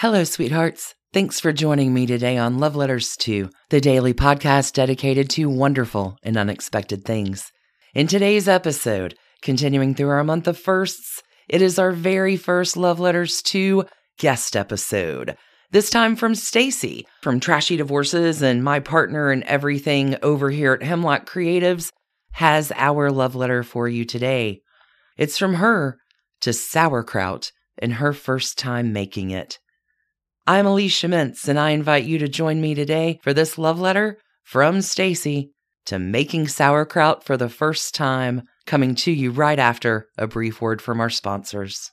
Hello, sweethearts. Thanks for joining me today on Love Letters to, the daily podcast dedicated to wonderful and unexpected things. In today's episode, continuing through our month of firsts, it is our very first Love Letters to guest episode. This time from Stacie from Trashy Divorces and my partner and everything over here at Hemlock Creatives has our love letter for you today. It's from her to sauerkraut and her first time making it. I'm Alicia Mintz, and I invite you to join me today for this love letter from Stacie to making sauerkraut for the first time, coming to you right after a brief word from our sponsors.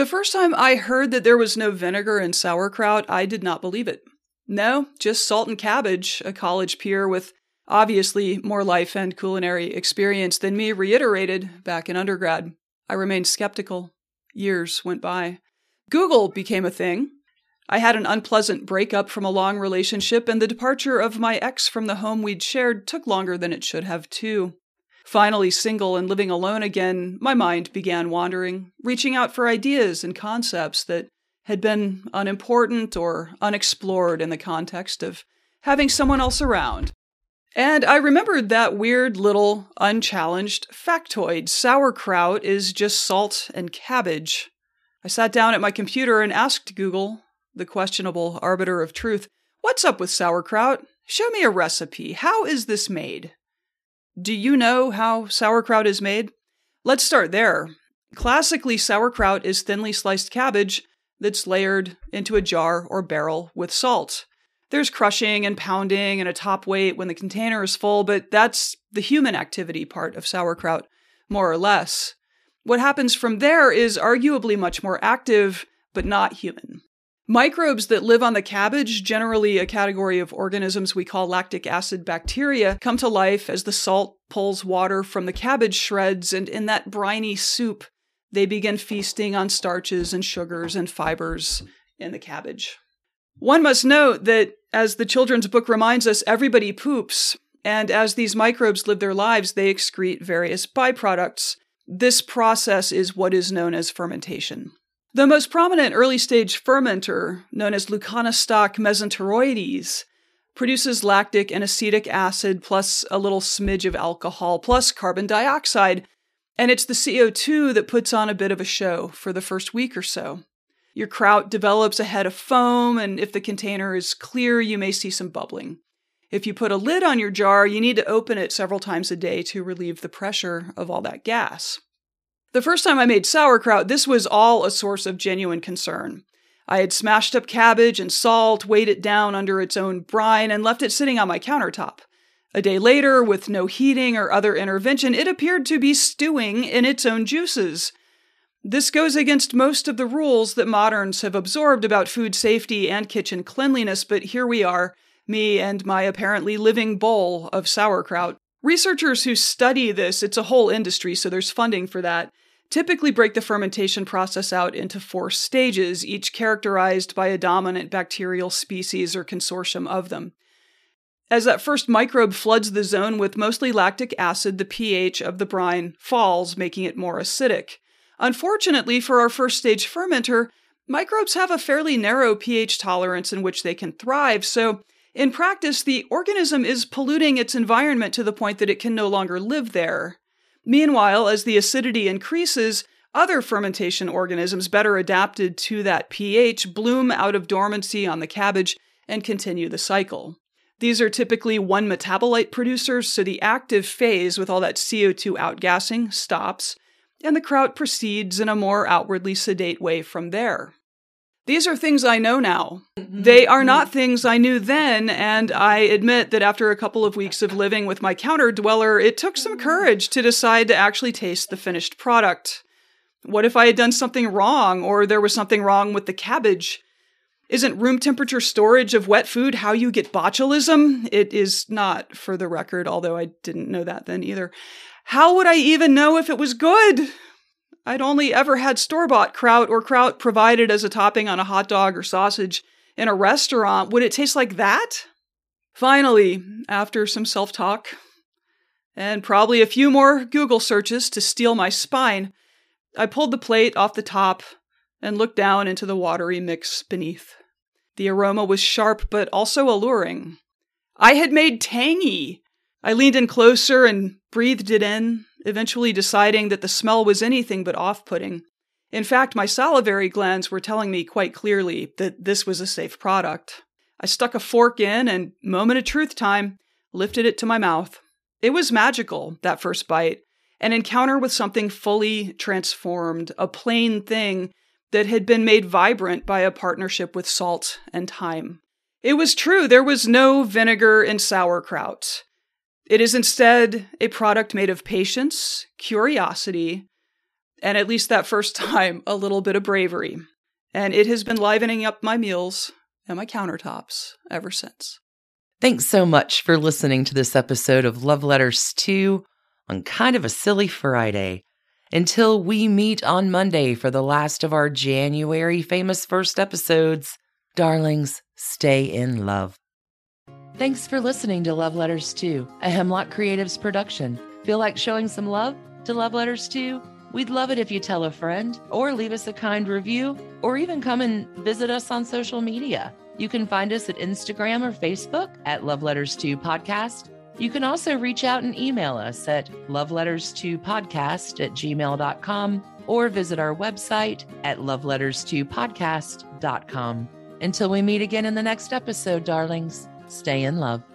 The first time I heard that there was no vinegar in sauerkraut, I did not believe it. No, just salt and cabbage, a college peer with obviously more life and culinary experience than me reiterated back in undergrad. I remained skeptical. Years went by. Google became a thing. I had an unpleasant breakup from a long relationship, and the departure of my ex from the home we'd shared took longer than it should have, too. Finally, single and living alone again, my mind began wandering, reaching out for ideas and concepts that had been unimportant or unexplored in the context of having someone else around. And I remembered that weird little unchallenged factoid sauerkraut is just salt and cabbage. I sat down at my computer and asked Google, the questionable arbiter of truth, What's up with sauerkraut? Show me a recipe. How is this made? Do you know how sauerkraut is made? Let's start there. Classically, sauerkraut is thinly sliced cabbage that's layered into a jar or barrel with salt. There's crushing and pounding and a top weight when the container is full, but that's the human activity part of sauerkraut, more or less. What happens from there is arguably much more active, but not human. Microbes that live on the cabbage, generally a category of organisms we call lactic acid bacteria, come to life as the salt pulls water from the cabbage shreds, and in that briny soup, they begin feasting on starches and sugars and fibers in the cabbage. One must note that, as the children's book reminds us, everybody poops, and as these microbes live their lives, they excrete various byproducts. This process is what is known as fermentation. The most prominent early stage fermenter, known as Leuconostoc mesenteroides, produces lactic and acetic acid plus a little smidge of alcohol plus carbon dioxide, and it's the CO2 that puts on a bit of a show for the first week or so. Your kraut develops a head of foam, and if the container is clear, you may see some bubbling. If you put a lid on your jar, you need to open it several times a day to relieve the pressure of all that gas. The first time I made sauerkraut, this was all a source of genuine concern. I had smashed up cabbage and salt, weighed it down under its own brine, and left it sitting on my countertop. A day later, with no heating or other intervention, it appeared to be stewing in its own juices. This goes against most of the rules that moderns have absorbed about food safety and kitchen cleanliness, but here we are, me and my apparently living bowl of sauerkraut. Researchers who study this, it's a whole industry, so there's funding for that, typically break the fermentation process out into four stages, each characterized by a dominant bacterial species or consortium of them. As that first microbe floods the zone with mostly lactic acid, the pH of the brine falls, making it more acidic. Unfortunately, for our first stage fermenter, microbes have a fairly narrow pH tolerance in which they can thrive, so in practice, the organism is polluting its environment to the point that it can no longer live there. Meanwhile, as the acidity increases, other fermentation organisms better adapted to that pH bloom out of dormancy on the cabbage and continue the cycle. These are typically one metabolite producers, so the active phase with all that CO2 outgassing stops, and the kraut proceeds in a more outwardly sedate way from there. These are things I know now. Mm-hmm. They are not mm-hmm. things I knew then, and I admit that after a couple of weeks of living with my counter dweller, it took some courage to decide to actually taste the finished product. What if I had done something wrong, or there was something wrong with the cabbage? Isn't room temperature storage of wet food how you get botulism? It is not, for the record, although I didn't know that then either. How would I even know if it was good? I'd only ever had store bought kraut or kraut provided as a topping on a hot dog or sausage in a restaurant. Would it taste like that? Finally, after some self talk, and probably a few more Google searches to steel my spine, I pulled the plate off the top and looked down into the watery mix beneath. The aroma was sharp but also alluring. I had made tangy. I leaned in closer and breathed it in, eventually deciding that the smell was anything but off putting. In fact, my salivary glands were telling me quite clearly that this was a safe product. I stuck a fork in and, moment of truth time, lifted it to my mouth. It was magical, that first bite, an encounter with something fully transformed, a plain thing that had been made vibrant by a partnership with salt and time. It was true, there was no vinegar in sauerkraut. It is instead a product made of patience, curiosity, and at least that first time, a little bit of bravery. And it has been livening up my meals and my countertops ever since. Thanks so much for listening to this episode of Love Letters to on kind of a silly Friday. Until we meet on Monday for the last of our January famous first episodes, darlings, stay in love. Thanks for listening to Love Letters to, a Hemlock Creatives production. Feel like showing some love to Love Letters to? We'd love it if you tell a friend or leave us a kind review or even come and visit us on social media. You can find us at Instagram or Facebook at Love Letters to Podcast. You can also reach out and email us at loveletterstopodcast at gmail.com or visit our website at loveletterstopodcast.com. Until we meet again in the next episode, darlings. Stay in love.